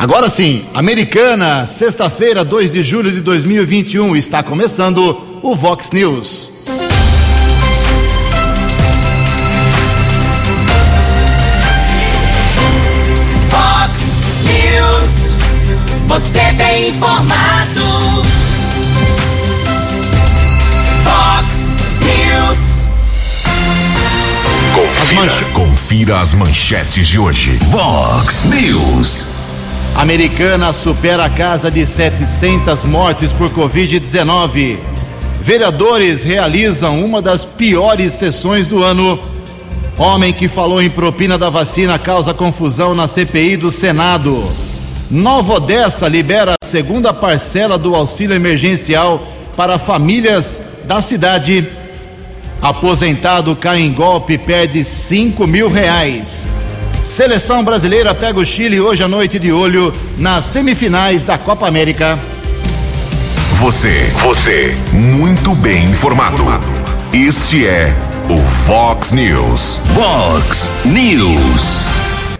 Agora sim, Americana, sexta-feira, 2 de julho de 2021, está começando o Vox News. Vox News, você tem informado. Vox News, Confira, manche- confira as manchetes de hoje. Vox News. Americana supera a casa de 700 mortes por Covid-19. Vereadores realizam uma das piores sessões do ano. Homem que falou em propina da vacina causa confusão na CPI do Senado. Nova Odessa libera a segunda parcela do auxílio emergencial para famílias da cidade. Aposentado cai em golpe e perde 5 mil reais. Seleção brasileira pega o Chile hoje à noite de olho nas semifinais da Copa América. Você, você, muito bem informado. Este é o Fox News. Fox News.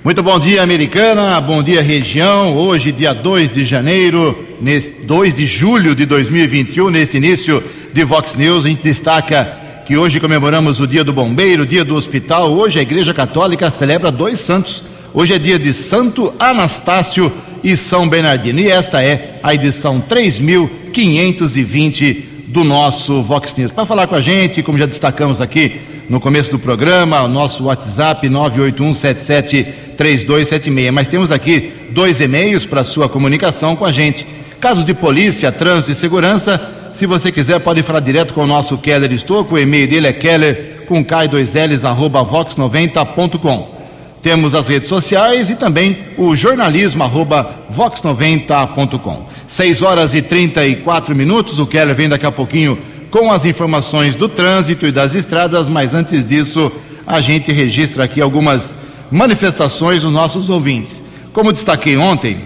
Muito bom dia, americana. Bom dia, região. Hoje, dia 2 de janeiro, nesse 2 de julho de 2021, nesse início de Vox News, a gente destaca que hoje comemoramos o Dia do Bombeiro, Dia do Hospital. Hoje a Igreja Católica celebra dois santos. Hoje é dia de Santo Anastácio e São Bernardino. E esta é a edição 3520 do nosso Vox News. Para falar com a gente, como já destacamos aqui no começo do programa, o nosso WhatsApp 981773276. Mas temos aqui dois e-mails para sua comunicação com a gente. Casos de polícia, trânsito e segurança, se você quiser pode falar direto com o nosso Keller Estouco, o e-mail dele é keller com k2ls arroba vox90.com. Temos as redes sociais e também o jornalismo arroba vox90.com. 6 horas e 34 minutos. O Keller vem daqui a pouquinho com as informações do trânsito e das estradas, mas antes disso, a gente registra aqui algumas manifestações dos nossos ouvintes. Como destaquei ontem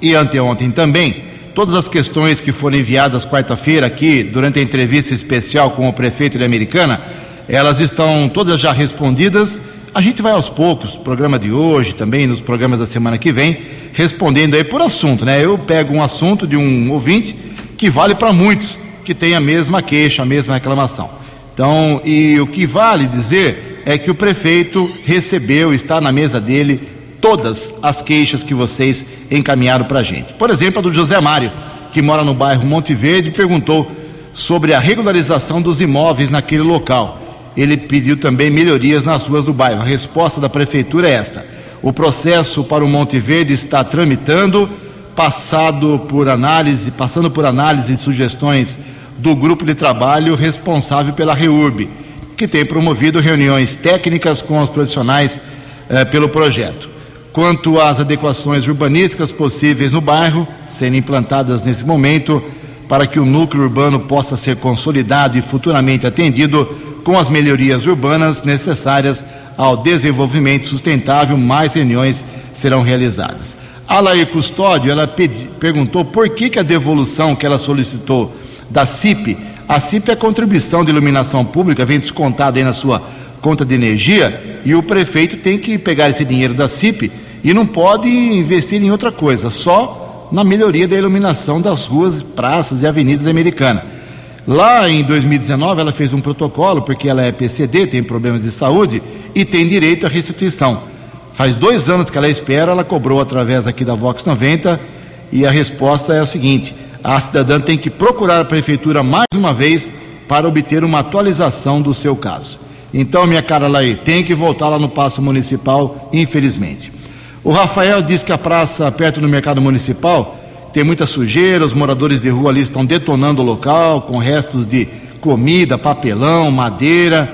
e anteontem também, todas as questões que foram enviadas quarta-feira aqui durante a entrevista especial com o prefeito de Americana, elas estão todas já respondidas. A gente vai aos poucos, programa de hoje também, nos programas da semana que vem, respondendo aí por assunto, né? Eu pego um assunto de um ouvinte que vale para muitos que têm a mesma queixa, a mesma reclamação. Então, e o que vale dizer é que o prefeito recebeu, está na mesa dele, todas as queixas que vocês encaminharam para a gente. Por exemplo, a do José Mário, que mora no bairro Monte Verde, perguntou sobre a regularização dos imóveis naquele local. Ele pediu também melhorias nas ruas do bairro. A resposta da prefeitura é esta: o processo para o Monte Verde está tramitando, passado por análise, passando por análise e sugestões do grupo de trabalho responsável pela REURB, que tem promovido reuniões técnicas com os profissionais eh, pelo projeto. Quanto às adequações urbanísticas possíveis no bairro, serem implantadas nesse momento, para que o núcleo urbano possa ser consolidado e futuramente atendido com as melhorias urbanas necessárias ao desenvolvimento sustentável, mais reuniões serão realizadas. A Lair Custódio, ela pedi, perguntou por que, que a devolução que ela solicitou da CIP, a CIP é a contribuição de iluminação pública, vem descontada aí na sua conta de energia, e o prefeito tem que pegar esse dinheiro da CIP e não pode investir em outra coisa, só na melhoria da iluminação das ruas, praças e avenidas americanas. Lá em 2019, ela fez um protocolo, porque ela é PCD, tem problemas de saúde e tem direito à restituição. Faz dois anos que ela espera, ela cobrou através aqui da Vox 90 e a resposta é a seguinte: a cidadã tem que procurar a prefeitura mais uma vez para obter uma atualização do seu caso. Então, minha cara Laí, tem que voltar lá no Paço Municipal, infelizmente. O Rafael diz que a praça perto do mercado municipal tem muita sujeira, os moradores de rua ali estão detonando o local com restos de comida, papelão, madeira.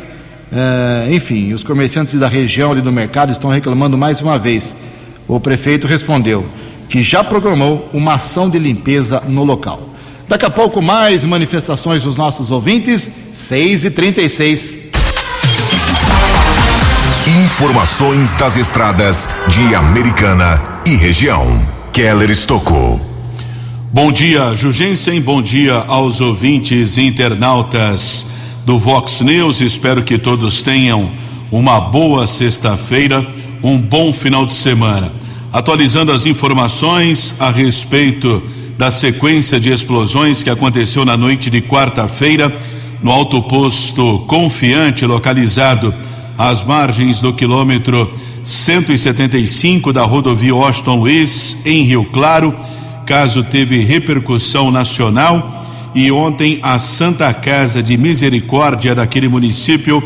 eh, enfim, os comerciantes da região ali do mercado estão reclamando mais uma vez. O prefeito respondeu que já programou uma ação de limpeza no local. Daqui a pouco, mais manifestações dos nossos ouvintes, 6 e 36 Informações das estradas de Americana e região. Keller Estocou. Bom dia, Jugensen. Bom dia aos ouvintes internautas do Vox News. Espero que todos tenham uma boa sexta-feira, um bom final de semana. Atualizando as informações a respeito da sequência de explosões que aconteceu na noite de quarta-feira no alto posto Confiante, localizado às margens do quilômetro 175 da rodovia Washington Luiz, em Rio Claro. Caso teve repercussão nacional e ontem a Santa Casa de Misericórdia daquele município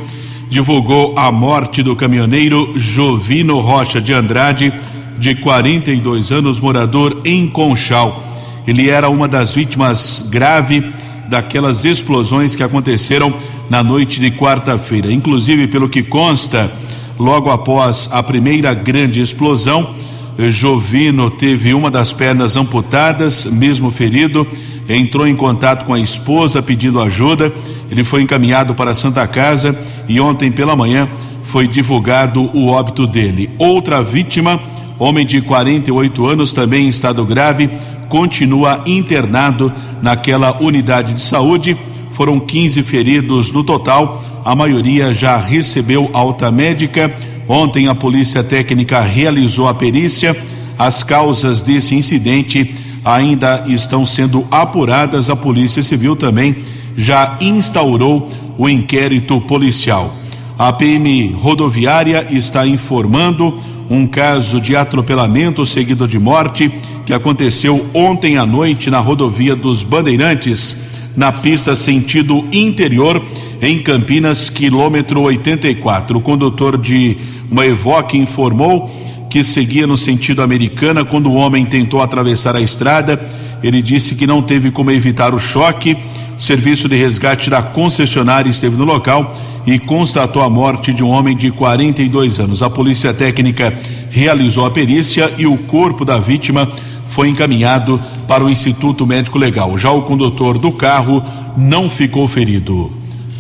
divulgou a morte do caminhoneiro Jovino Rocha de Andrade, de 42 anos, morador em Conchal. Ele era uma das vítimas grave daquelas explosões que aconteceram na noite de quarta-feira. Inclusive, pelo que consta, logo após a primeira grande explosão, Jovino teve uma das pernas amputadas, mesmo ferido, entrou em contato com a esposa pedindo ajuda. Ele foi encaminhado para a Santa Casa e ontem pela manhã foi divulgado o óbito dele. Outra vítima, homem de 48 anos, também em estado grave, continua internado naquela unidade de saúde. Foram 15 feridos no total, a maioria já recebeu alta médica. Ontem a Polícia Técnica realizou a perícia. As causas desse incidente ainda estão sendo apuradas. A Polícia Civil também já instaurou o inquérito policial. A PM rodoviária está informando um caso de atropelamento seguido de morte que aconteceu ontem à noite na rodovia dos Bandeirantes, na pista sentido interior, em Campinas, quilômetro 84. O condutor de uma Evoque informou que seguia no sentido americana quando o homem tentou atravessar a estrada. Ele disse que não teve como evitar o choque. Serviço de resgate da concessionária esteve no local e constatou a morte de um homem de 42 anos. A polícia técnica realizou a perícia e o corpo da vítima foi encaminhado para o Instituto Médico Legal. Já o condutor do carro não ficou ferido.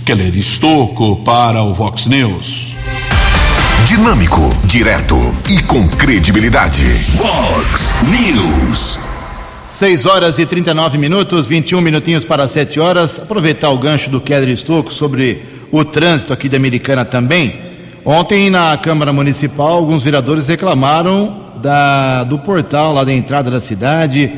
Keller Estocco para o Vox News. Dinâmico, direto e com credibilidade. Vox News. 6 horas e 39 minutos, 21 minutinhos para 7 horas. Aproveitar o gancho do Keller Estocco sobre o trânsito aqui da Americana também. Ontem na Câmara Municipal, alguns vereadores reclamaram da, do portal lá da entrada da cidade.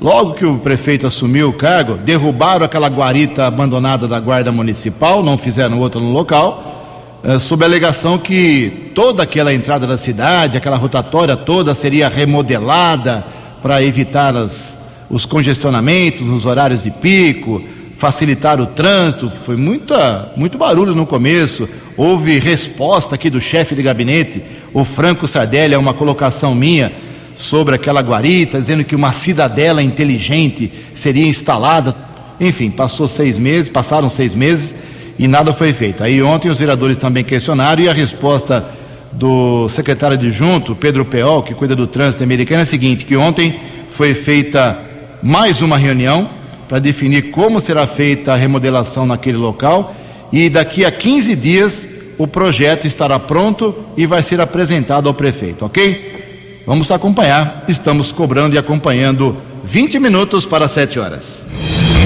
Logo que o prefeito assumiu o cargo, derrubaram aquela guarita abandonada da Guarda Municipal, não fizeram outra no local, eh, sob a alegação que toda aquela entrada da cidade, aquela rotatória toda seria remodelada para evitar as, os congestionamentos nos horários de pico, facilitar o trânsito. Foi muita, muito barulho no começo. Houve resposta aqui do chefe de gabinete, o Franco Sardelli, a uma colocação minha sobre aquela guarita, dizendo que uma cidadela inteligente seria instalada. Enfim, passou seis meses, passaram seis meses e nada foi feito. Aí ontem os vereadores também questionaram e a resposta do secretário adjunto, Pedro Peol, que cuida do trânsito americano, é a seguinte: que ontem foi feita mais uma reunião para definir como será feita a remodelação naquele local e daqui a 15 dias o projeto estará pronto e vai ser apresentado ao prefeito, ok? Vamos acompanhar, estamos cobrando e acompanhando 20 minutos para 7 horas.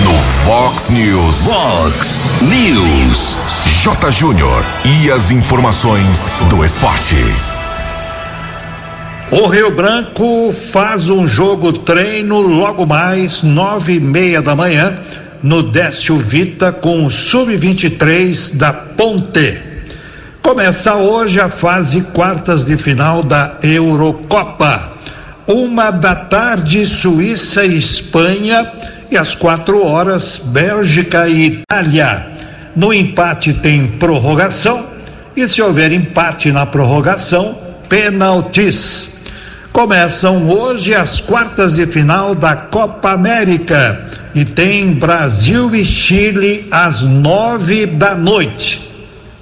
No Fox News. Fox News. J. Júnior. E as informações do esporte. O Rio Branco faz um jogo treino logo mais nove e meia da manhã no Décio Vita com o sub-23 da Ponte. Começa hoje a fase quartas de final da Eurocopa. Uma da tarde Suíça e Espanha e às quatro horas Bélgica e Itália. No empate tem prorrogação e se houver empate na prorrogação, penaltis. Começam hoje as quartas de final da Copa América e tem Brasil e Chile às nove da noite.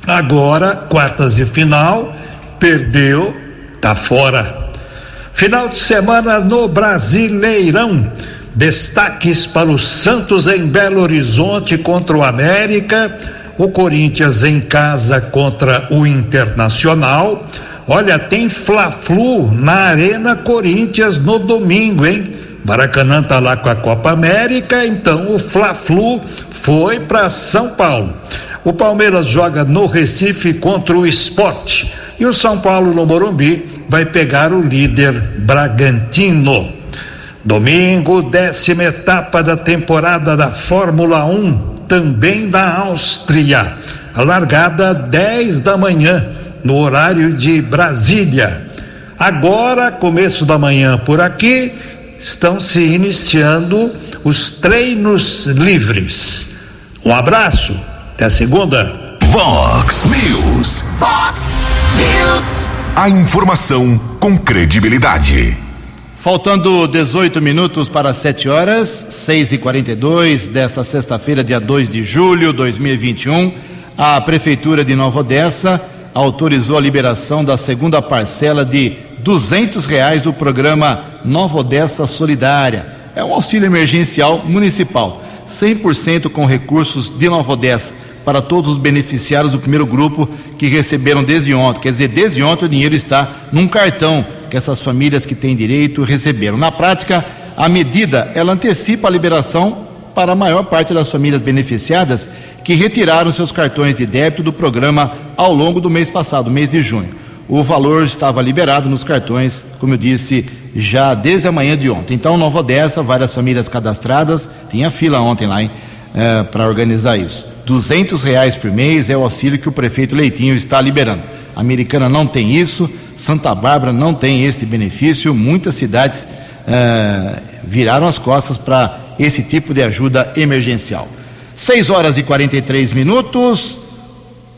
Agora, quartas de final, perdeu, tá fora. Final de semana no Brasileirão. Destaques para o Santos em Belo Horizonte contra o América, o Corinthians em casa contra o Internacional. Olha, tem Fla-Flu na Arena Corinthians no domingo, hein? Maracanã tá lá com a Copa América, então o Fla-Flu foi para São Paulo. O Palmeiras joga no Recife contra o Esporte e o São Paulo no Morumbi vai pegar o líder Bragantino. Domingo, décima etapa da temporada da Fórmula 1, também da Áustria. A largada 10 da manhã, no horário de Brasília. Agora, começo da manhã por aqui, estão se iniciando os treinos livres. Um abraço, até segunda. Vox News. Fox News. A informação com credibilidade. Faltando 18 minutos para 7 horas, 6 e 42 desta sexta-feira, dia 2 de julho de 2021, a Prefeitura de Nova Odessa autorizou a liberação da segunda parcela de 200 reais do programa Nova Odessa Solidária. É um auxílio emergencial municipal, 100% com recursos de Nova Odessa para todos os beneficiários do primeiro grupo que receberam desde ontem. Quer dizer, desde ontem o dinheiro está num cartão que essas famílias que têm direito receberam. Na prática, a medida ela antecipa a liberação para a maior parte das famílias beneficiadas que retiraram seus cartões de débito do programa ao longo do mês passado, mês de junho. O valor estava liberado nos cartões, como eu disse, já desde a manhã de ontem. Então, Nova Odessa, várias famílias cadastradas, tinha fila ontem lá, hein, é, para organizar isso. 200 reais por mês é o auxílio que o prefeito Leitinho está liberando. A Americana não tem isso, Santa Bárbara não tem esse benefício, muitas cidades é, viraram as costas para esse tipo de ajuda emergencial. 6 horas e 43 minutos.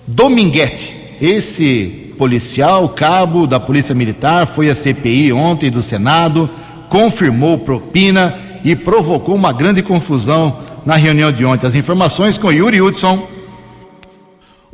Dominguete, esse policial, cabo da Polícia Militar, foi à CPI ontem do Senado, confirmou propina e provocou uma grande confusão na reunião de ontem. As informações com Yuri Hudson.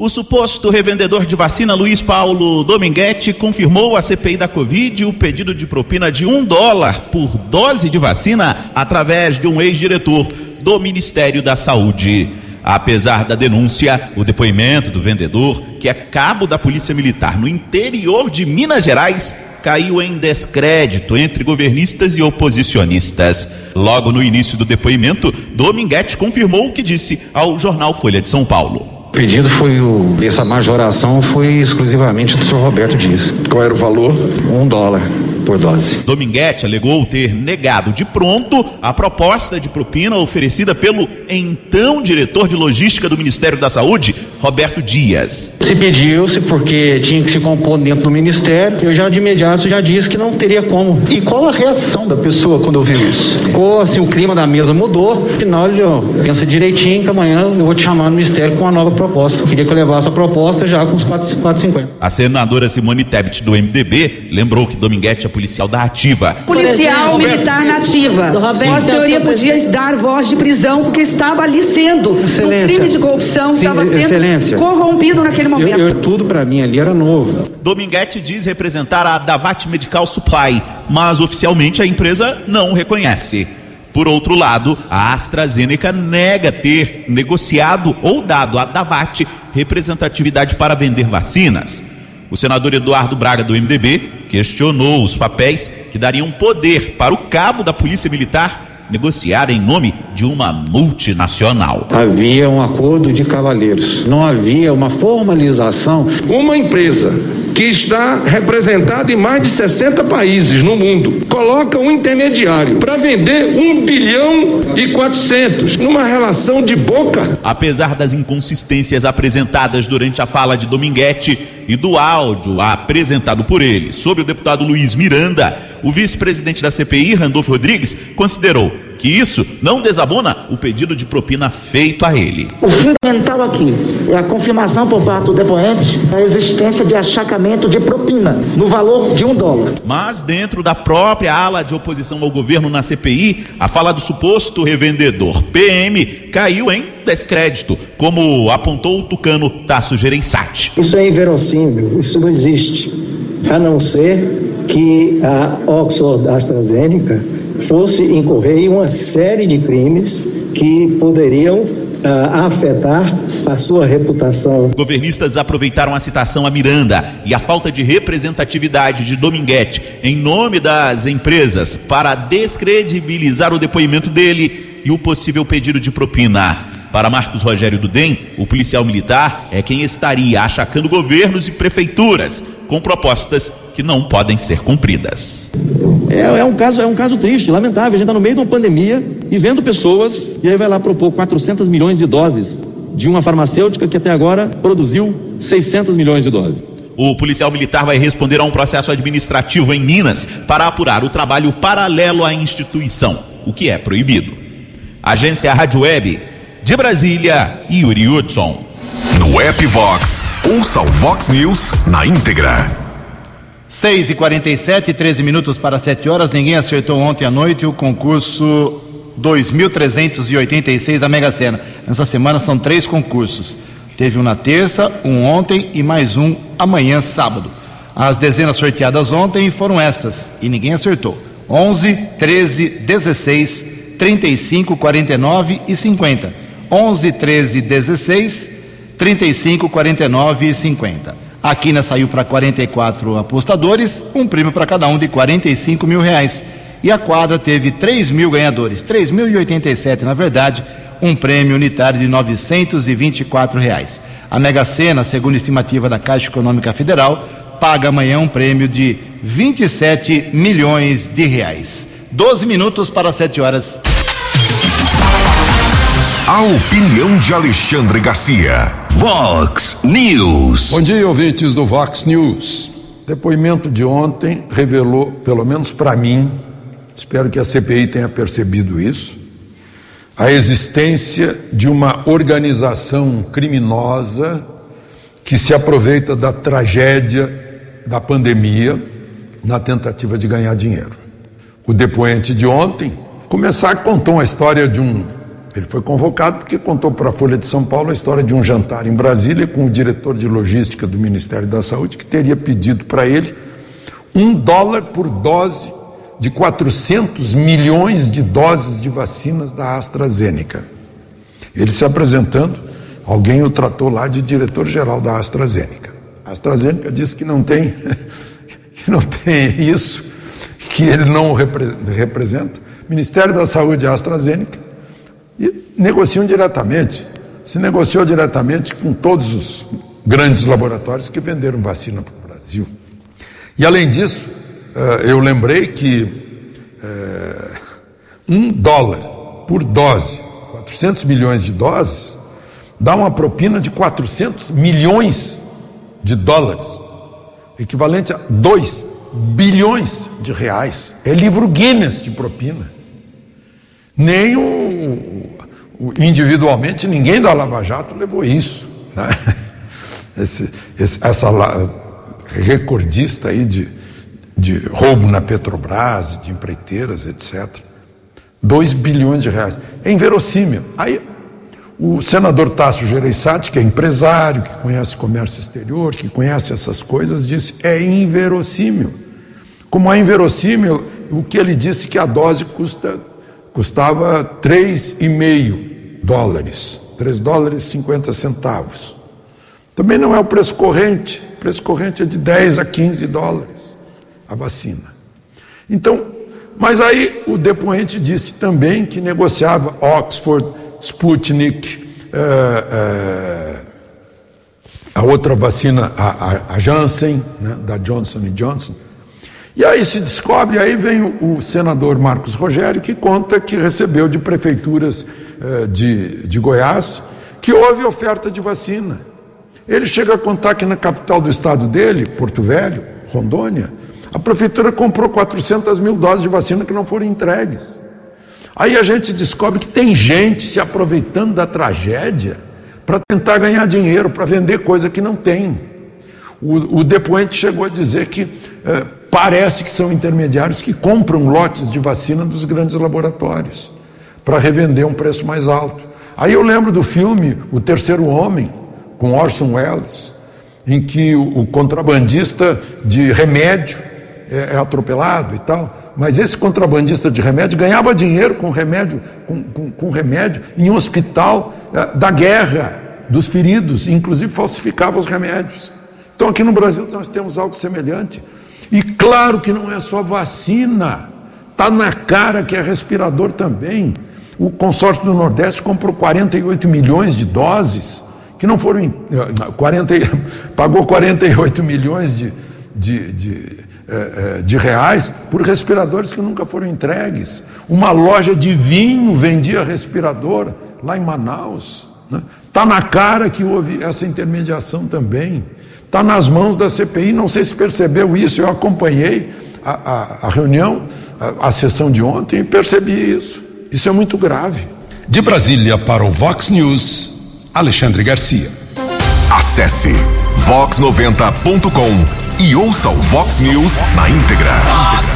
O suposto revendedor de vacina Luiz Paulo Dominguete confirmou à CPI da Covid o pedido de propina de um dólar por dose de vacina através de um ex-diretor do Ministério da Saúde. Apesar da denúncia, o depoimento do vendedor, que é cabo da Polícia Militar no interior de Minas Gerais, caiu em descrédito entre governistas e oposicionistas. Logo no início do depoimento, Dominguete confirmou o que disse ao jornal Folha de São Paulo. O pedido foi o. Essa majoração foi exclusivamente do senhor Roberto Dias. Qual era o valor? Um dólar por dose. Dominguete alegou ter negado de pronto a proposta de propina oferecida pelo então diretor de logística do Ministério da Saúde, Roberto Dias. Se pediu-se porque tinha que se compor dentro do ministério, eu já de imediato já disse que não teria como. E qual a reação da pessoa quando ouviu isso? Ficou assim, o clima da mesa mudou. Afinal, ele ó, pensa direitinho que amanhã eu vou te chamar no ministério com uma nova proposta. Queria que eu levasse a proposta já com os 4,50. A senadora Simone Tebet do MDB lembrou que Dominguete é policial da ativa. policial militar nativa. Vossa senhoria podia dar voz de prisão porque estava ali sendo um Excelência. crime de corrupção, Sim, estava sendo Excelência. corrompido naquele Eu, momento. eu- tudo para mim ali era novo. Dominguete diz representar a Davat Medical Supply, mas oficialmente a empresa não o reconhece. Por outro lado, a AstraZeneca nega ter negociado ou dado à Davat representatividade para vender vacinas. O senador Eduardo Braga, do MDB, questionou os papéis que dariam poder para o cabo da Polícia Militar negociar em nome de uma multinacional. Havia um acordo de cavalheiros. Não havia uma formalização. Uma empresa que está representada em mais de 60 países no mundo coloca um intermediário para vender 1 bilhão e 400 numa relação de boca. Apesar das inconsistências apresentadas durante a fala de Dominguete e do áudio apresentado por ele sobre o deputado Luiz Miranda, o vice-presidente da CPI, Randolfo Rodrigues, considerou que isso não desabona o pedido de propina feito a ele. O fundamental aqui é a confirmação por parte do depoente da existência de achacamento de propina no valor de um dólar. Mas dentro da própria ala de oposição ao governo na CPI, a fala do suposto revendedor PM caiu em descrédito, como apontou o tucano Tasso Gereissati. Isso é inverossímil, isso não existe. A não ser que a Oxford AstraZeneca fosse incorrer em uma série de crimes que poderiam ah, afetar a sua reputação. Governistas aproveitaram a citação a Miranda e a falta de representatividade de Dominguete em nome das empresas para descredibilizar o depoimento dele e o possível pedido de propina. Para Marcos Rogério Dudem, o policial militar é quem estaria achacando governos e prefeituras com propostas que não podem ser cumpridas. É, é, um caso, é um caso triste, lamentável. A gente está no meio de uma pandemia e vendo pessoas, e aí vai lá propor 400 milhões de doses de uma farmacêutica que até agora produziu 600 milhões de doses. O policial militar vai responder a um processo administrativo em Minas para apurar o trabalho paralelo à instituição, o que é proibido. Agência Rádio Web, de Brasília, Yuri Hudson. No app Vox, ouça o Vox News na íntegra. 6 e 47 13 minutos para 7 horas. Ninguém acertou ontem à noite o concurso 2.386 da Mega Sena. Nessa semana são três concursos. Teve um na terça, um ontem e mais um amanhã, sábado. As dezenas sorteadas ontem foram estas e ninguém acertou: 11, 13, 16, 35, 49 e 50. 11, 13, 16, 35, 49 e 50. A quina saiu para 44 apostadores, um prêmio para cada um de 45 mil reais. E a quadra teve 3 mil ganhadores, 3.087 na verdade, um prêmio unitário de 924 reais. A Mega Sena, segundo estimativa da Caixa Econômica Federal, paga amanhã um prêmio de 27 milhões de reais. 12 minutos para 7 horas. A opinião de Alexandre Garcia. Vox News. Bom dia, ouvintes do Vox News. Depoimento de ontem revelou, pelo menos para mim, espero que a CPI tenha percebido isso, a existência de uma organização criminosa que se aproveita da tragédia da pandemia na tentativa de ganhar dinheiro. O depoente de ontem, começar contou a história de um ele foi convocado porque contou para a Folha de São Paulo a história de um jantar em Brasília com o diretor de logística do Ministério da Saúde, que teria pedido para ele um dólar por dose de 400 milhões de doses de vacinas da AstraZeneca. Ele se apresentando, alguém o tratou lá de diretor-geral da AstraZeneca. A AstraZeneca disse que não tem, que não tem isso, que ele não representa. Ministério da Saúde AstraZeneca negociam diretamente. Se negociou diretamente com todos os grandes laboratórios que venderam vacina para o Brasil. E além disso, eh, eu lembrei que eh, um dólar por dose, 400 milhões de doses, dá uma propina de 400 milhões de dólares, equivalente a 2 bilhões de reais. É livro Guinness de propina. Nem o, o, individualmente ninguém da Lava Jato levou isso. Né? Esse, esse, essa recordista aí de, de roubo na Petrobras, de empreiteiras, etc. 2 bilhões de reais. É inverossímil. Aí o senador Tasso Gereissati, que é empresário, que conhece comércio exterior, que conhece essas coisas, disse: é inverossímil. Como é inverossímil o que ele disse que a dose custa custava 3,5 dólares, 3 dólares e 50 centavos. Também não é o preço corrente, o preço corrente é de 10 a 15 dólares a vacina. Então, mas aí o depoente disse também que negociava Oxford, Sputnik, eh, eh, a outra vacina, a, a, a Janssen, né, da Johnson Johnson, e aí se descobre, aí vem o, senador Marcos Rogério, que conta que recebeu de prefeituras eh, de, de Goiás que houve oferta de vacina. Ele chega a contar que na capital do estado dele, Porto Velho, Rondônia, a prefeitura comprou 400 mil doses de vacina que não foram entregues. Aí a gente descobre que tem gente se aproveitando da tragédia para tentar ganhar dinheiro, para vender coisa que não tem. O, o depoente chegou a dizer que eh, parece que são intermediários que compram lotes de vacina dos grandes laboratórios para revender um preço mais alto. Aí eu lembro do filme O Terceiro Homem, com Orson Welles, em que o, contrabandista de remédio é, é, atropelado e tal, mas esse contrabandista de remédio ganhava dinheiro com remédio, com, com, com remédio em um hospital é, da guerra dos feridos, inclusive falsificava os remédios. Então aqui no Brasil nós temos algo semelhante. E claro que não é só vacina, está na cara que é respirador também. O consórcio do Nordeste comprou 48 milhões de doses, que não foram. 40, pagou 48 milhões de, de, de, eh, eh, de reais por respiradores que nunca foram entregues. Uma loja de vinho vendia respirador lá em Manaus. Está né? Tá na cara que houve essa intermediação também. Está nas mãos da CPI, não sei se percebeu isso, eu acompanhei a, a, a reunião, a, a sessão de ontem e percebi isso. Isso é muito grave. De Brasília para o Vox News, Alexandre Garcia. Acesse vox90.com e ouça o Vox News na íntegra. Vox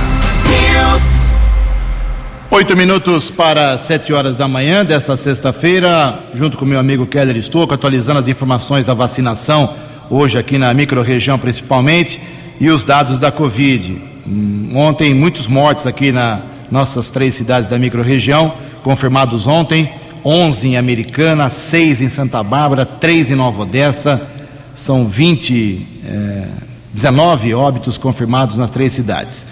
News. Oito minutos para sete horas da manhã desta sexta-feira, junto com meu amigo Keller Estouco, atualizando as informações da vacinação hoje aqui na microrregião principalmente e os dados da Covid. Hum, ontem, muitos mortos aqui na nossas três cidades da microrregião, confirmados ontem, 11 em Americana, 6 em Santa Bárbara, 3 em Nova Odessa, são 20, eh, 19 óbitos confirmados nas três cidades.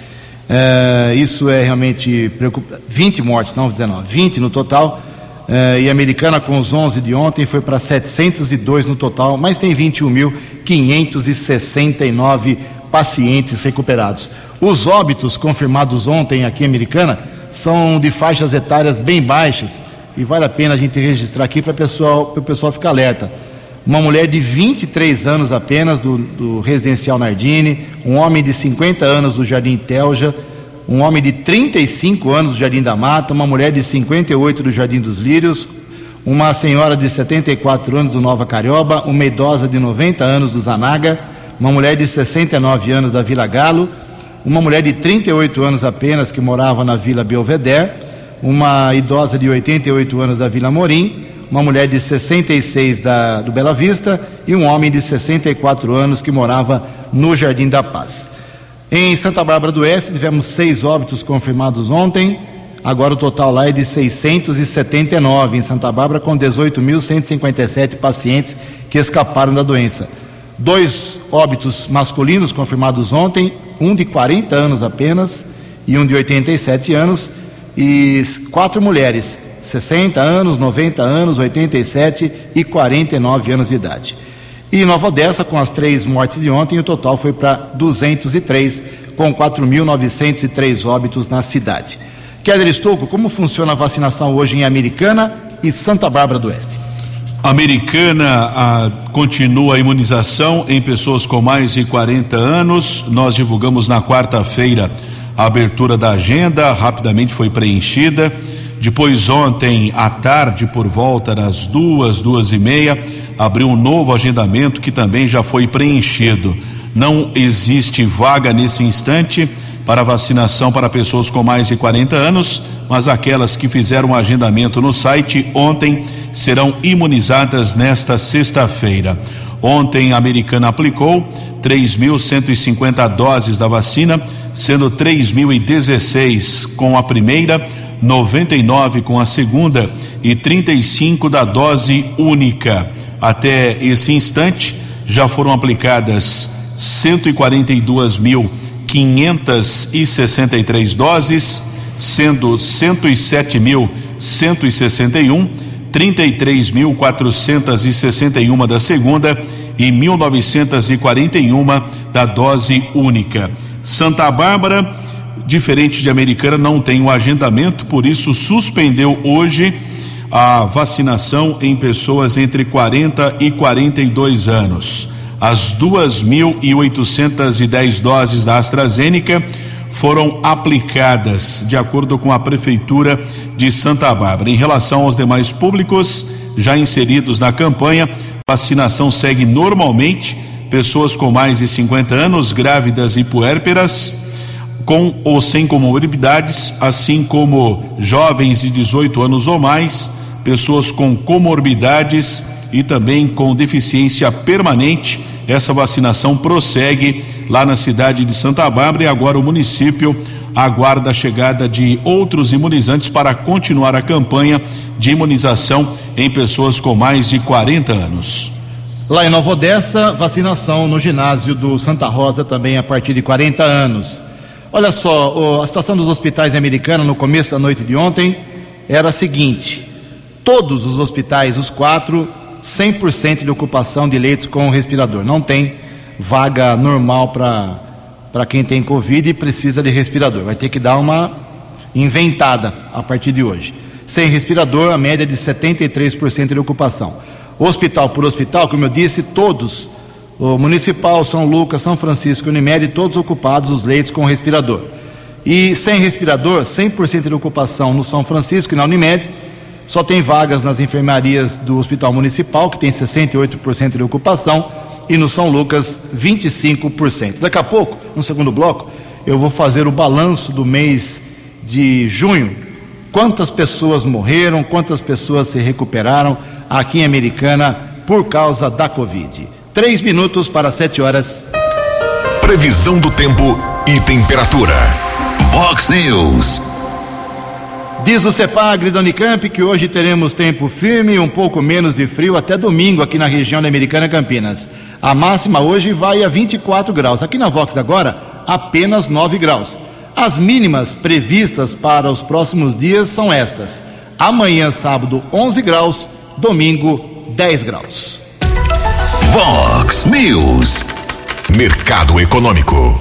Eh, isso é realmente preocupante. 20 mortes, não 19, 20 no total. Eh, e Americana, com os 11 de ontem, foi para 702 no total, mas tem 21.569 pacientes recuperados. Os óbitos confirmados ontem aqui em Americana são de faixas etárias bem baixas e vale a pena a gente registrar aqui para o pessoal ficar alerta uma mulher de 23 anos apenas do, do residencial Nardini, um homem de 50 anos do Jardim Telja, um homem de 35 anos do Jardim da Mata, uma mulher de 58 do Jardim dos Lírios, uma senhora de 74 anos do Nova Carioba, uma idosa de 90 anos do Zanaga, uma mulher de 69 anos da Vila Galo, uma mulher de 38 anos apenas que morava na Vila Belvedere, uma idosa de 88 anos da Vila Morim, uma mulher de 66 da, do Bela Vista e um homem de 64 anos que morava no Jardim da Paz. Em Santa Bárbara do Oeste, tivemos seis óbitos confirmados ontem. Agora o total lá é de 679 em Santa Bárbara, com 18.157 pacientes que escaparam da doença. Dois óbitos masculinos confirmados ontem, um de 40 anos apenas e um de 87 anos, e quatro mulheres, 60 anos, 90 anos, 87 e 49 anos de idade. E Nova Odessa, com as três mortes de ontem, o total foi para 203, com 4.903 óbitos na cidade. Keller Estouco, como funciona a vacinação hoje em Americana e Santa Bárbara do Oeste? Americana a, continua a imunização em pessoas com mais de 40 anos. Nós divulgamos na quarta-feira a abertura da agenda, rapidamente foi preenchida. Depois, ontem à tarde, por volta das duas, duas e meia, abriu um novo agendamento que também já foi preenchido. Não existe vaga nesse instante para vacinação para pessoas com mais de 40 anos, mas aquelas que fizeram um agendamento no site ontem serão imunizadas nesta sexta-feira. Ontem, a americana aplicou 3.150 doses da vacina, sendo 3.016 com a primeira 99 com a segunda e 35 da dose única. Até esse instante já foram aplicadas 142.563 doses, sendo 107.161, 33.461 da segunda e 1.941 da dose única. Santa Bárbara diferente de Americana, não tem o um agendamento, por isso suspendeu hoje a vacinação em pessoas entre 40 e 42 anos. As 2.810 doses da AstraZeneca foram aplicadas, de acordo com a Prefeitura de Santa Bárbara. Em relação aos demais públicos já inseridos na campanha, vacinação segue normalmente. Pessoas com mais de 50 anos, grávidas e puérperas com ou sem comorbidades, assim como jovens de 18 anos ou mais, pessoas com comorbidades e também com deficiência permanente. Essa vacinação prossegue lá na cidade de Santa Bárbara e agora o município aguarda a chegada de outros imunizantes para continuar a campanha de imunização em pessoas com mais de 40 anos. Lá em Nova Odessa, vacinação no ginásio do Santa Rosa também a partir de 40 anos. Olha só, a situação dos hospitais americanos no começo da noite de ontem era a seguinte: todos os hospitais, os quatro, 100% de ocupação de leitos com respirador. Não tem vaga normal para quem tem Covid e precisa de respirador. Vai ter que dar uma inventada a partir de hoje. Sem respirador, a média é de 73% de ocupação. Hospital por hospital, como eu disse, todos, o Municipal, São Lucas, São Francisco Unimed, todos ocupados os leitos com respirador. E sem respirador, 100% de ocupação no São Francisco e na Unimed, só tem vagas nas enfermarias do Hospital Municipal, que tem 68% de ocupação, e no São Lucas, 25%. Daqui a pouco, no segundo bloco, eu vou fazer o balanço do mês de junho. Quantas pessoas morreram, quantas pessoas se recuperaram aqui em Americana por causa da Covid. Três minutos para sete horas. Previsão do tempo e temperatura. Vox News. Diz o CEPAGRE da Unicamp que hoje teremos tempo firme e um pouco menos de frio até domingo aqui na região da Americana Campinas. A máxima hoje vai a 24 graus. Aqui na Vox agora, apenas 9 graus. As mínimas previstas para os próximos dias são estas: amanhã, sábado, 11 graus, domingo, 10 graus. Vox News. Mercado Econômico.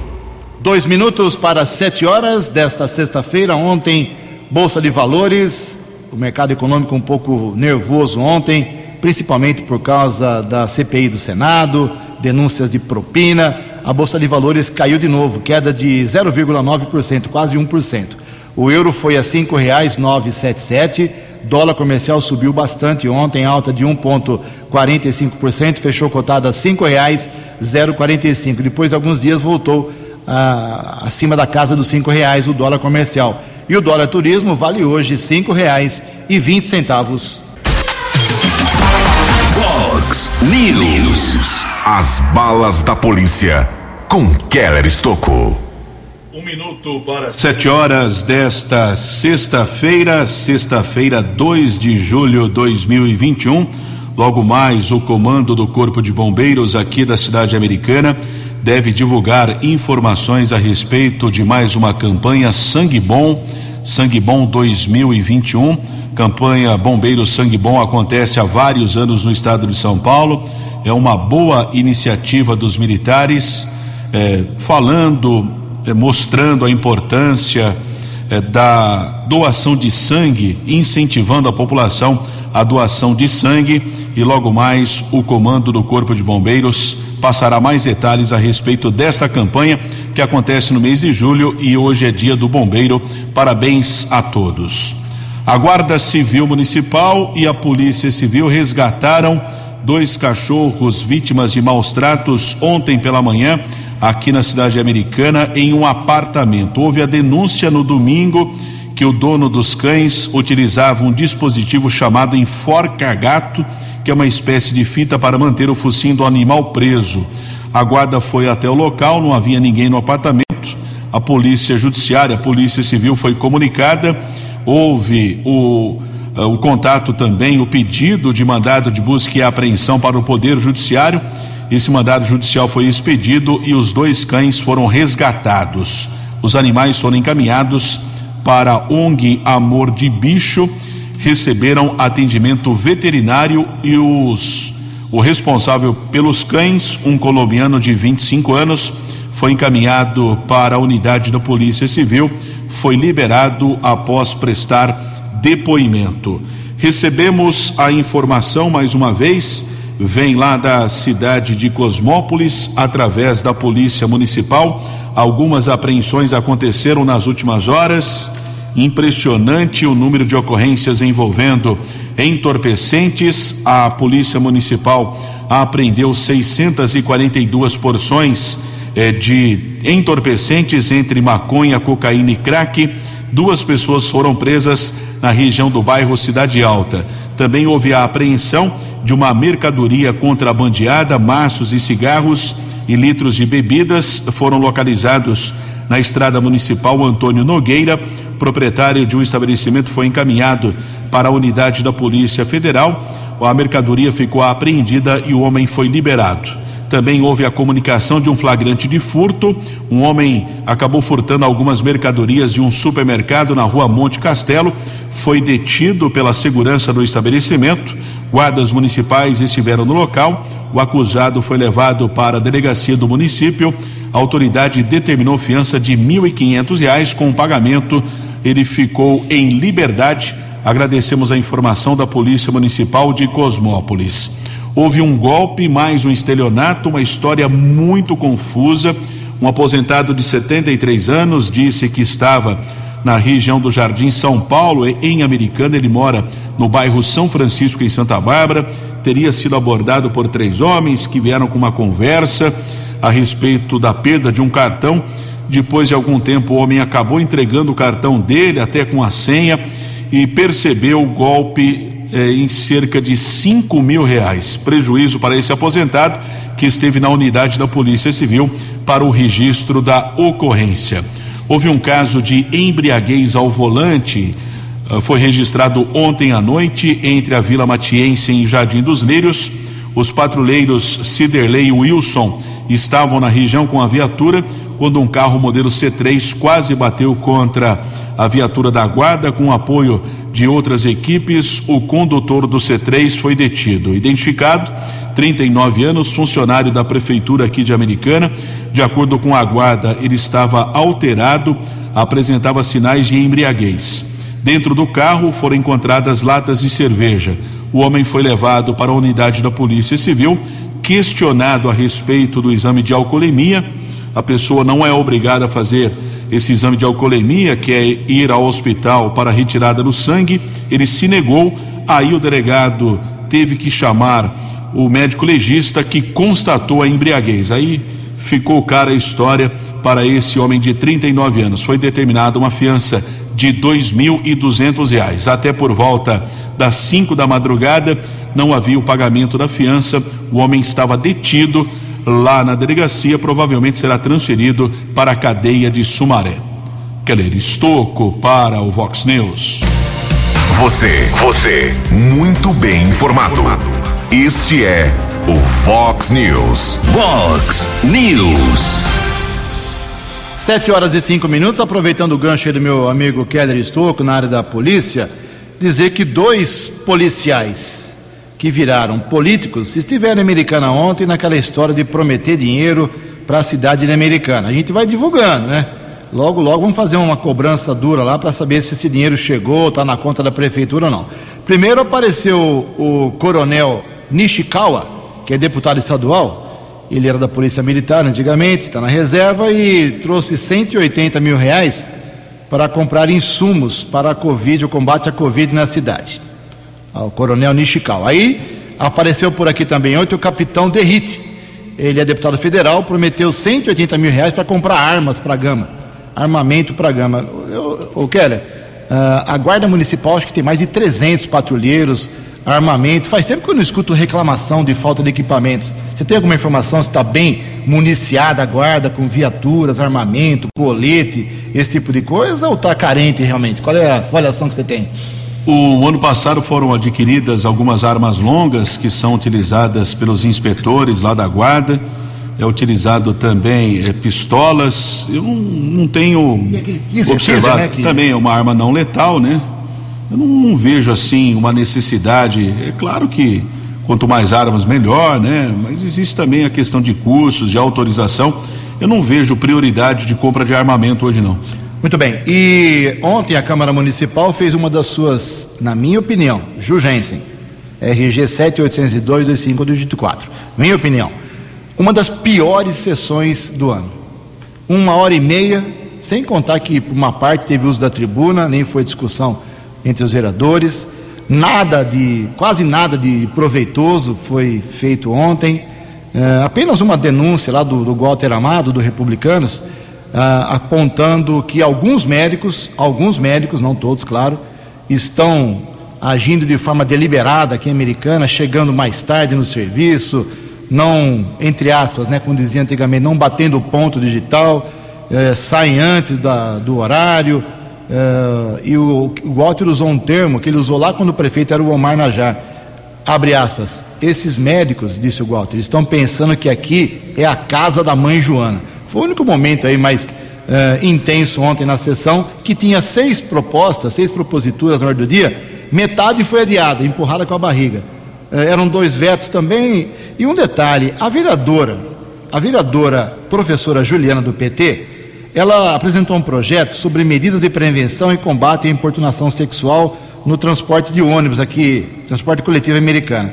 Dois minutos para sete horas desta sexta-feira. Ontem, Bolsa de Valores, o mercado econômico um pouco nervoso ontem, principalmente por causa da CPI do Senado, denúncias de propina. A Bolsa de Valores caiu de novo, queda de 0,9%, quase 1%. O euro foi a R$ 5,977. Dólar comercial subiu bastante ontem, alta de 1,45%, fechou cotado a R$ 5,045. Depois de alguns dias voltou ah, acima da casa dos cinco reais o dólar comercial. E o dólar turismo vale hoje cinco reais e vinte centavos. Vox News. As balas da polícia com Keller Estocou. Um minuto para sete horas desta sexta-feira, sexta-feira, 2 de julho de 2021. Logo mais, o comando do Corpo de Bombeiros aqui da cidade americana deve divulgar informações a respeito de mais uma campanha Sangue Bom, Sangue Bom 2021. Campanha Bombeiro Sangue Bom acontece há vários anos no estado de São Paulo. É uma boa iniciativa dos militares, eh, falando, eh, mostrando a importância eh, da doação de sangue, incentivando a população a doação de sangue. E logo mais, o comando do Corpo de Bombeiros passará mais detalhes a respeito desta campanha que acontece no mês de julho e hoje é dia do bombeiro. Parabéns a todos. A Guarda Civil Municipal e a Polícia Civil resgataram dois cachorros vítimas de maus tratos ontem pela manhã aqui na cidade americana em um apartamento. Houve a denúncia no domingo que o dono dos cães utilizava um dispositivo chamado enforca-gato que é uma espécie de fita para manter o focinho do animal preso. A guarda foi até o local, não havia ninguém no apartamento. A polícia judiciária, a polícia civil foi comunicada. Houve o, uh, o contato também, o pedido de mandado de busca e apreensão para o Poder Judiciário. Esse mandado judicial foi expedido e os dois cães foram resgatados. Os animais foram encaminhados para ONG Amor de Bicho receberam atendimento veterinário e os o responsável pelos cães, um colombiano de 25 anos, foi encaminhado para a unidade da Polícia Civil, foi liberado após prestar depoimento. Recebemos a informação mais uma vez, vem lá da cidade de Cosmópolis, através da Polícia Municipal. Algumas apreensões aconteceram nas últimas horas Impressionante o número de ocorrências envolvendo entorpecentes. A Polícia Municipal apreendeu 642 porções eh, de entorpecentes entre maconha, cocaína e crack. Duas pessoas foram presas na região do bairro Cidade Alta. Também houve a apreensão de uma mercadoria contrabandeada, maços e cigarros e litros de bebidas foram localizados na estrada municipal Antônio Nogueira. Proprietário de um estabelecimento foi encaminhado para a unidade da Polícia Federal. A mercadoria ficou apreendida e o homem foi liberado. Também houve a comunicação de um flagrante de furto. Um homem acabou furtando algumas mercadorias de um supermercado na rua Monte Castelo. Foi detido pela segurança do estabelecimento. Guardas municipais estiveram no local. O acusado foi levado para a delegacia do município A autoridade determinou fiança de R$ 1.500 com pagamento. Ele ficou em liberdade. Agradecemos a informação da Polícia Municipal de Cosmópolis. Houve um golpe, mais um estelionato, uma história muito confusa. Um aposentado de 73 anos disse que estava na região do Jardim São Paulo, em Americana. Ele mora no bairro São Francisco, em Santa Bárbara. Teria sido abordado por três homens que vieram com uma conversa a respeito da perda de um cartão. Depois de algum tempo, o homem acabou entregando o cartão dele, até com a senha, e percebeu o golpe eh, em cerca de cinco mil reais. Prejuízo para esse aposentado que esteve na unidade da Polícia Civil para o registro da ocorrência. Houve um caso de embriaguez ao volante, uh, foi registrado ontem à noite entre a Vila Matiense e Jardim dos Lírios. Os patrulheiros Ciderley e Wilson estavam na região com a viatura quando um carro modelo C3 quase bateu contra a viatura da guarda com apoio de outras equipes. O condutor do C3 foi detido. Identificado 39 anos, funcionário da prefeitura aqui de Americana. De acordo com a guarda, ele estava alterado, apresentava sinais de embriaguez. Dentro do carro foram encontradas latas de cerveja. O homem foi levado para a unidade da Polícia Civil, questionado a respeito do exame de alcoolemia. A pessoa não é obrigada a fazer esse exame de alcoolemia, que é ir ao hospital para retirada do sangue. Ele se negou, aí o delegado teve que chamar o médico legista que constatou a embriaguez. Aí ficou cara a história para esse homem de 39 anos. Foi determinada uma fiança de dois mil e duzentos reais. Até por volta das 5 da madrugada não havia o pagamento da fiança. O homem estava detido lá na delegacia, provavelmente será transferido para a cadeia de Sumaré. Keller Estocco para o Vox News. Você, você, muito bem informado. Este é o Fox News. Fox News. Sete horas e cinco minutos, aproveitando o gancho aí do meu amigo Keller Estocco na área da polícia, dizer que dois policiais que viraram políticos estiveram em Americana ontem naquela história de prometer dinheiro para a cidade de Americana. A gente vai divulgando, né? Logo, logo vamos fazer uma cobrança dura lá para saber se esse dinheiro chegou, está na conta da prefeitura ou não. Primeiro apareceu o coronel Nishikawa, que é deputado estadual, ele era da Polícia Militar antigamente, está na reserva e trouxe 180 mil reais para comprar insumos para a Covid, o combate à Covid na cidade. Ah, o coronel Nishikawa. Aí apareceu por aqui também ontem o capitão Derrite. Ele é deputado federal, prometeu 180 mil reais para comprar armas para a Gama, armamento para a Gama. O Keller, uh, a Guarda Municipal acho que tem mais de 300 patrulheiros, armamento. Faz tempo que eu não escuto reclamação de falta de equipamentos. Você tem alguma informação se está bem municiada a guarda com viaturas, armamento, colete, esse tipo de coisa ou está carente realmente? Qual é a avaliação que você tem? O ano passado foram adquiridas algumas armas longas que são utilizadas pelos inspetores lá da guarda. É utilizado também é, pistolas. Eu não, não tenho teaser, observado. teaser, né, que- Também é uma arma não letal, né? Eu não, não vejo assim uma necessidade. É claro que quanto mais armas melhor, né? Mas existe também a questão de cursos, de autorização. Eu não vejo prioridade de compra de armamento hoje não. Muito bem. E ontem a Câmara Municipal fez uma das suas, na minha opinião, Ju Jensen, RG 7802 25 do dígito 4. Minha opinião, uma das piores sessões do ano. Uma hora e meia, sem contar que uma parte teve uso da tribuna, nem foi discussão entre os vereadores. Nada de, quase nada de proveitoso foi feito ontem. É, apenas uma denúncia lá do, do Walter Amado, do Republicanos, ah, apontando que alguns médicos, alguns médicos, não todos, claro, estão agindo de forma deliberada aqui em Americana, chegando mais tarde no serviço, não, entre aspas, né, como dizia antigamente, não batendo o ponto digital, eh, saem antes da, do horário. eh, e o, o Walter usou um termo que ele usou lá quando o prefeito era o Omar Najar. Abre aspas, esses médicos, disse o Walter, estão pensando que aqui é a casa da mãe Joana. Foi o único momento aí mais eh, intenso ontem na sessão, que tinha seis propostas, seis proposituras na ordem do dia, metade foi adiada, empurrada com a barriga. Eh, eram dois vetos também. E um detalhe: a vereadora, a vereadora professora Juliana do PT, ela apresentou um projeto sobre medidas de prevenção e combate à importunação sexual no transporte de ônibus aqui, transporte coletivo americano.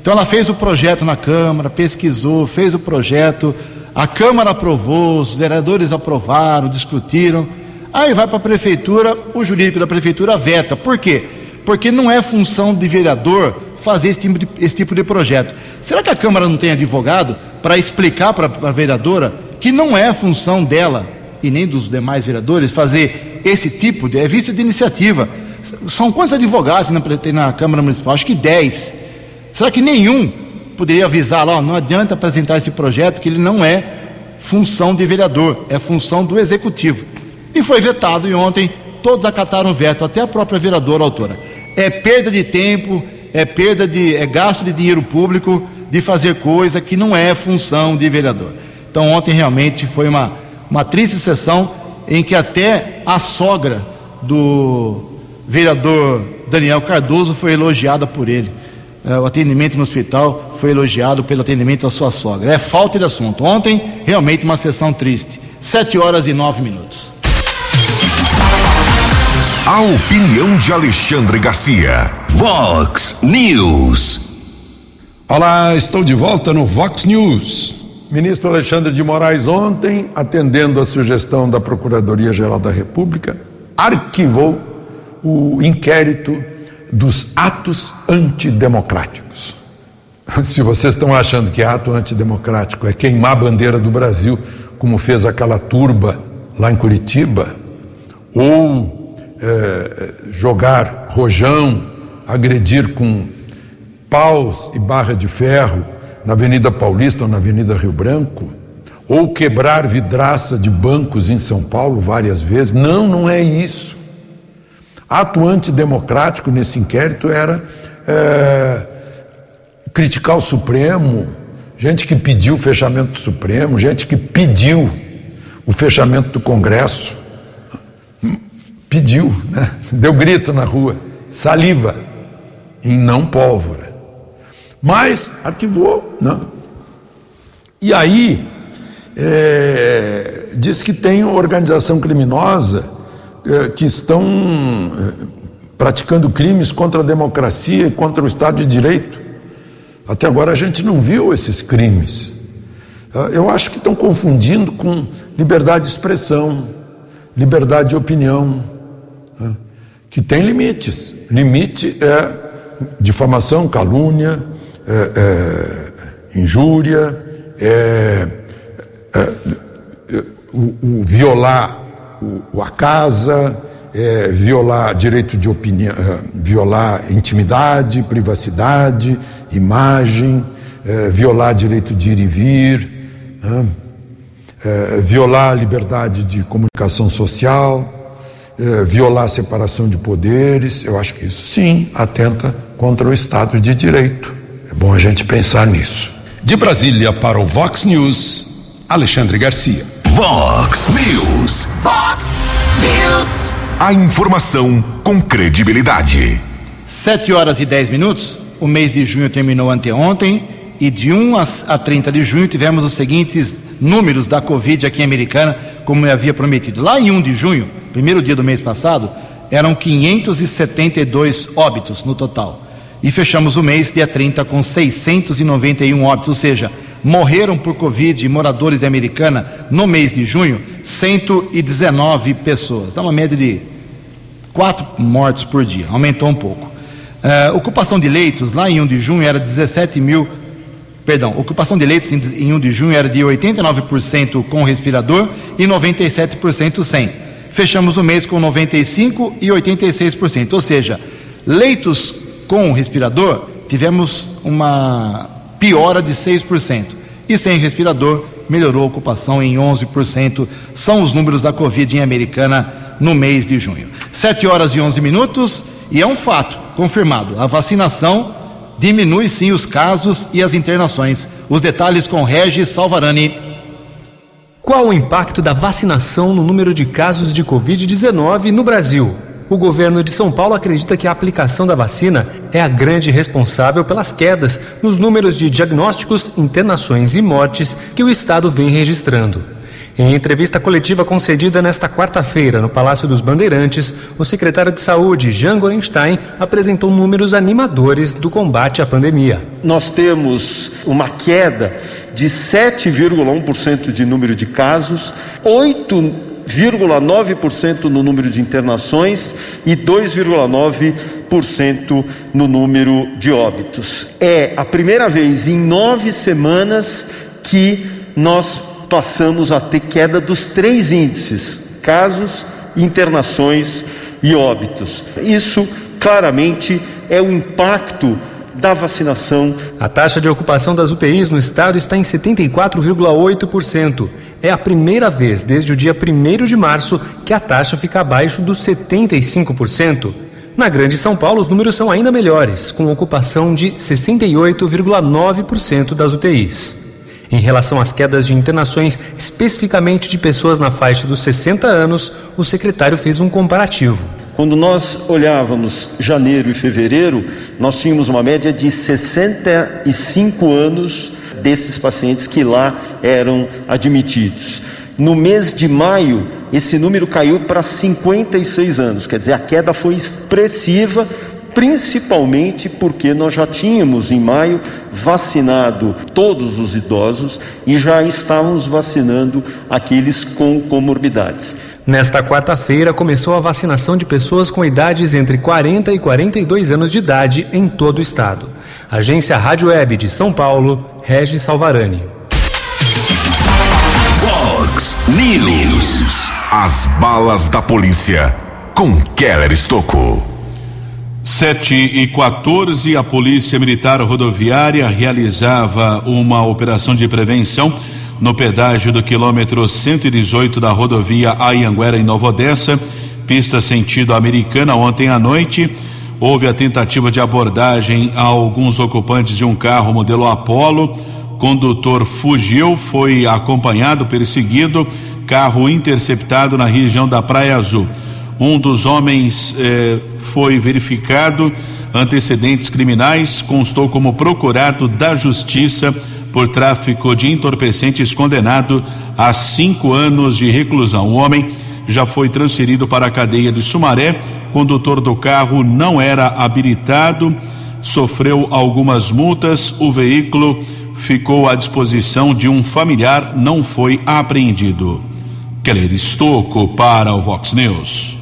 Então ela fez o projeto na Câmara, pesquisou, fez o projeto, a Câmara aprovou, os vereadores aprovaram, discutiram. Aí vai para a prefeitura, o jurídico da prefeitura veta. Por quê? Porque não é função de vereador fazer esse tipo de, esse tipo de projeto. Será que a Câmara não tem advogado para explicar para a vereadora que não é função dela e nem dos demais vereadores fazer esse tipo de é vício de iniciativa? São quantos advogados na, na Câmara Municipal? Acho que 10. Será que nenhum poderia avisar lá, não adianta apresentar esse projeto que ele não é função de vereador, é função do executivo. E foi vetado e ontem todos acataram o veto, até a própria vereadora autora. É perda de tempo, é perda de é gasto de dinheiro público de fazer coisa que não é função de vereador. Então ontem realmente foi uma, uma triste sessão em que até a sogra do vereador Daniel Cardoso foi elogiada por ele. É, o atendimento no hospital foi elogiado pelo atendimento à sua sogra. É falta de assunto. Ontem, realmente uma sessão triste. Sete horas e nove minutos. A opinião de Alexandre Garcia. Vox News. Olá, estou de volta no Vox News. Ministro Alexandre de Moraes, ontem, atendendo a sugestão da Procuradoria-Geral da República, arquivou o inquérito dos atos antidemocráticos. Se vocês estão achando que ato antidemocrático é queimar a bandeira do Brasil, como fez aquela turba lá em Curitiba, ou é, jogar rojão, agredir com paus e barra de ferro na Avenida Paulista ou na Avenida Rio Branco, ou quebrar vidraça de bancos em São Paulo várias vezes. Não, não é isso. Ato antidemocrático nesse inquérito era é, criticar o Supremo, gente que pediu o fechamento do Supremo, gente que pediu o fechamento do Congresso. Pediu, né? deu grito na rua, saliva, em não pólvora. Mas arquivou, não. E aí, é, diz que tem organização criminosa que estão é, praticando crimes contra a democracia e contra o Estado de Direito. Até agora a gente não viu esses crimes. É, eu acho que estão confundindo com liberdade de expressão, liberdade de opinião que tem limites. Limite é difamação, calúnia, é, é, injúria, é, é o, o violar o, a casa, é, violar direito de opinião, é, violar intimidade, privacidade, imagem, violar direito de ir e vir, né? violar a liberdade de comunicação social eh, violar a separação de poderes, eu acho que isso sim atenta contra o Estado de Direito. É bom a gente pensar nisso. De Brasília para o Vox News, Alexandre Garcia. Vox News. Vox News. A informação com credibilidade. Sete horas e dez minutos. O mês de junho terminou anteontem e de 1 a 30 de junho tivemos os seguintes números da Covid aqui em Americana, como eu havia prometido. Lá em 1 de junho, primeiro dia do mês passado, eram 572 óbitos no total. E fechamos o mês, dia 30, com 691 óbitos, ou seja, morreram por Covid moradores de Americana no mês de junho 119 pessoas. Dá uma média de 4 mortos por dia, aumentou um pouco. Uh, ocupação de leitos lá em 1 de junho era 17 mil. Perdão, ocupação de leitos em 1 de junho era de 89% com respirador e 97% sem fechamos o mês com 95% e 86%. Ou seja, leitos com respirador, tivemos uma piora de 6%. E sem respirador, melhorou a ocupação em 11%. São os números da Covid em Americana no mês de junho. 7 horas e 11 minutos, e é um fato confirmado: a vacinação diminui sim os casos e as internações. Os detalhes com Regis Salvarani. Qual o impacto da vacinação no número de casos de Covid-19 no Brasil? O governo de São Paulo acredita que a aplicação da vacina é a grande responsável pelas quedas nos números de diagnósticos, internações e mortes que o estado vem registrando. Em entrevista coletiva concedida nesta quarta-feira no Palácio dos Bandeirantes, o secretário de Saúde, Jean Gorenstein, apresentou números animadores do combate à pandemia. Nós temos uma queda de 7,1% de número de casos, 8,9% no número de internações e 2,9% no número de óbitos. É a primeira vez em nove semanas que nós passamos a ter queda dos três índices: casos, internações e óbitos. Isso claramente é o impacto da vacinação. A taxa de ocupação das UTIs no estado está em 74,8%. É a primeira vez desde o dia 1 de março que a taxa fica abaixo dos 75%. Na Grande São Paulo, os números são ainda melhores, com ocupação de 68,9% das UTIs. Em relação às quedas de internações, especificamente de pessoas na faixa dos 60 anos, o secretário fez um comparativo. Quando nós olhávamos janeiro e fevereiro, nós tínhamos uma média de 65 anos desses pacientes que lá eram admitidos. No mês de maio, esse número caiu para 56 anos, quer dizer, a queda foi expressiva principalmente porque nós já tínhamos em maio vacinado todos os idosos e já estávamos vacinando aqueles com comorbidades. Nesta quarta-feira começou a vacinação de pessoas com idades entre 40 e 42 anos de idade em todo o estado. Agência Rádio Web de São Paulo, Regis Salvarani. Fox News. As balas da polícia com Keller Estocou. 7 e 14, a Polícia Militar Rodoviária realizava uma operação de prevenção no pedágio do quilômetro 118 da rodovia Ayanguera em Nova Odessa, pista sentido americana. Ontem à noite, houve a tentativa de abordagem a alguns ocupantes de um carro modelo Apollo. Condutor fugiu, foi acompanhado, perseguido, carro interceptado na região da Praia Azul. Um dos homens eh, foi verificado antecedentes criminais, constou como procurado da Justiça por tráfico de entorpecentes, condenado a cinco anos de reclusão. O homem já foi transferido para a cadeia de Sumaré. Condutor do carro não era habilitado, sofreu algumas multas. O veículo ficou à disposição de um familiar, não foi apreendido. Keller Estocco para o Vox News.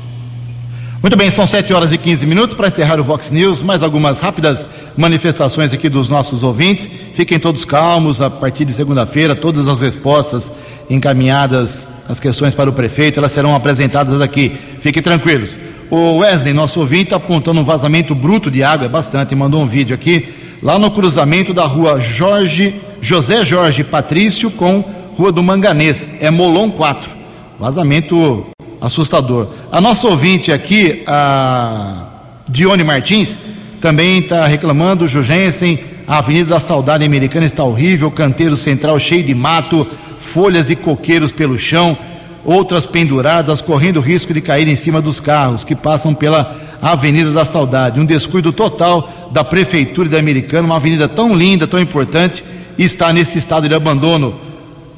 Muito bem, são 7 horas e 15 minutos para encerrar o Vox News. Mais algumas rápidas manifestações aqui dos nossos ouvintes. Fiquem todos calmos, a partir de segunda-feira, todas as respostas encaminhadas, as questões para o prefeito, elas serão apresentadas aqui. Fiquem tranquilos. O Wesley, nosso ouvinte, apontando um vazamento bruto de água, é bastante, mandou um vídeo aqui, lá no cruzamento da rua Jorge, José Jorge Patrício com Rua do Manganês, é Molon 4. Vazamento assustador. A nossa ouvinte aqui, a Dione Martins, também está reclamando, Jugensen, a Avenida da Saudade Americana está horrível, canteiro central cheio de mato, folhas de coqueiros pelo chão, outras penduradas, correndo risco de cair em cima dos carros que passam pela Avenida da Saudade. Um descuido total da Prefeitura da Americana, uma avenida tão linda, tão importante, está nesse estado de abandono.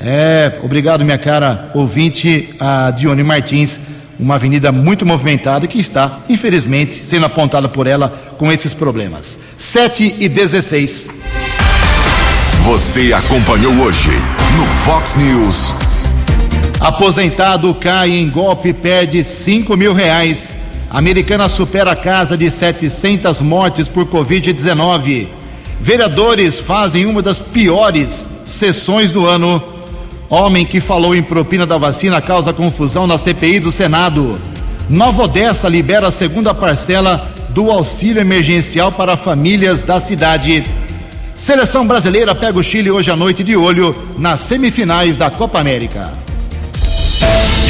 É, obrigado, minha cara ouvinte, a Dione Martins, uma avenida muito movimentada que está, infelizmente, sendo apontada por ela com esses problemas. 7 e 16. Você acompanhou hoje no Fox News. Aposentado cai em golpe e perde 5 mil reais. Americana supera a casa de 700 mortes por Covid-19. Vereadores fazem uma das piores sessões do ano Homem que falou em propina da vacina causa confusão na CPI do Senado. Nova Odessa libera a segunda parcela do auxílio emergencial para famílias da cidade. Seleção brasileira pega o Chile hoje à noite de olho nas semifinais da Copa América.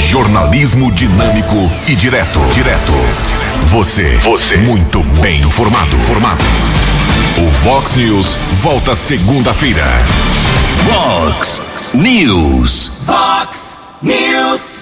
Jornalismo dinâmico e direto. Direto. Você. Você. Muito bem informado. Formado. O Vox News volta segunda-feira. Vox News. Fox News.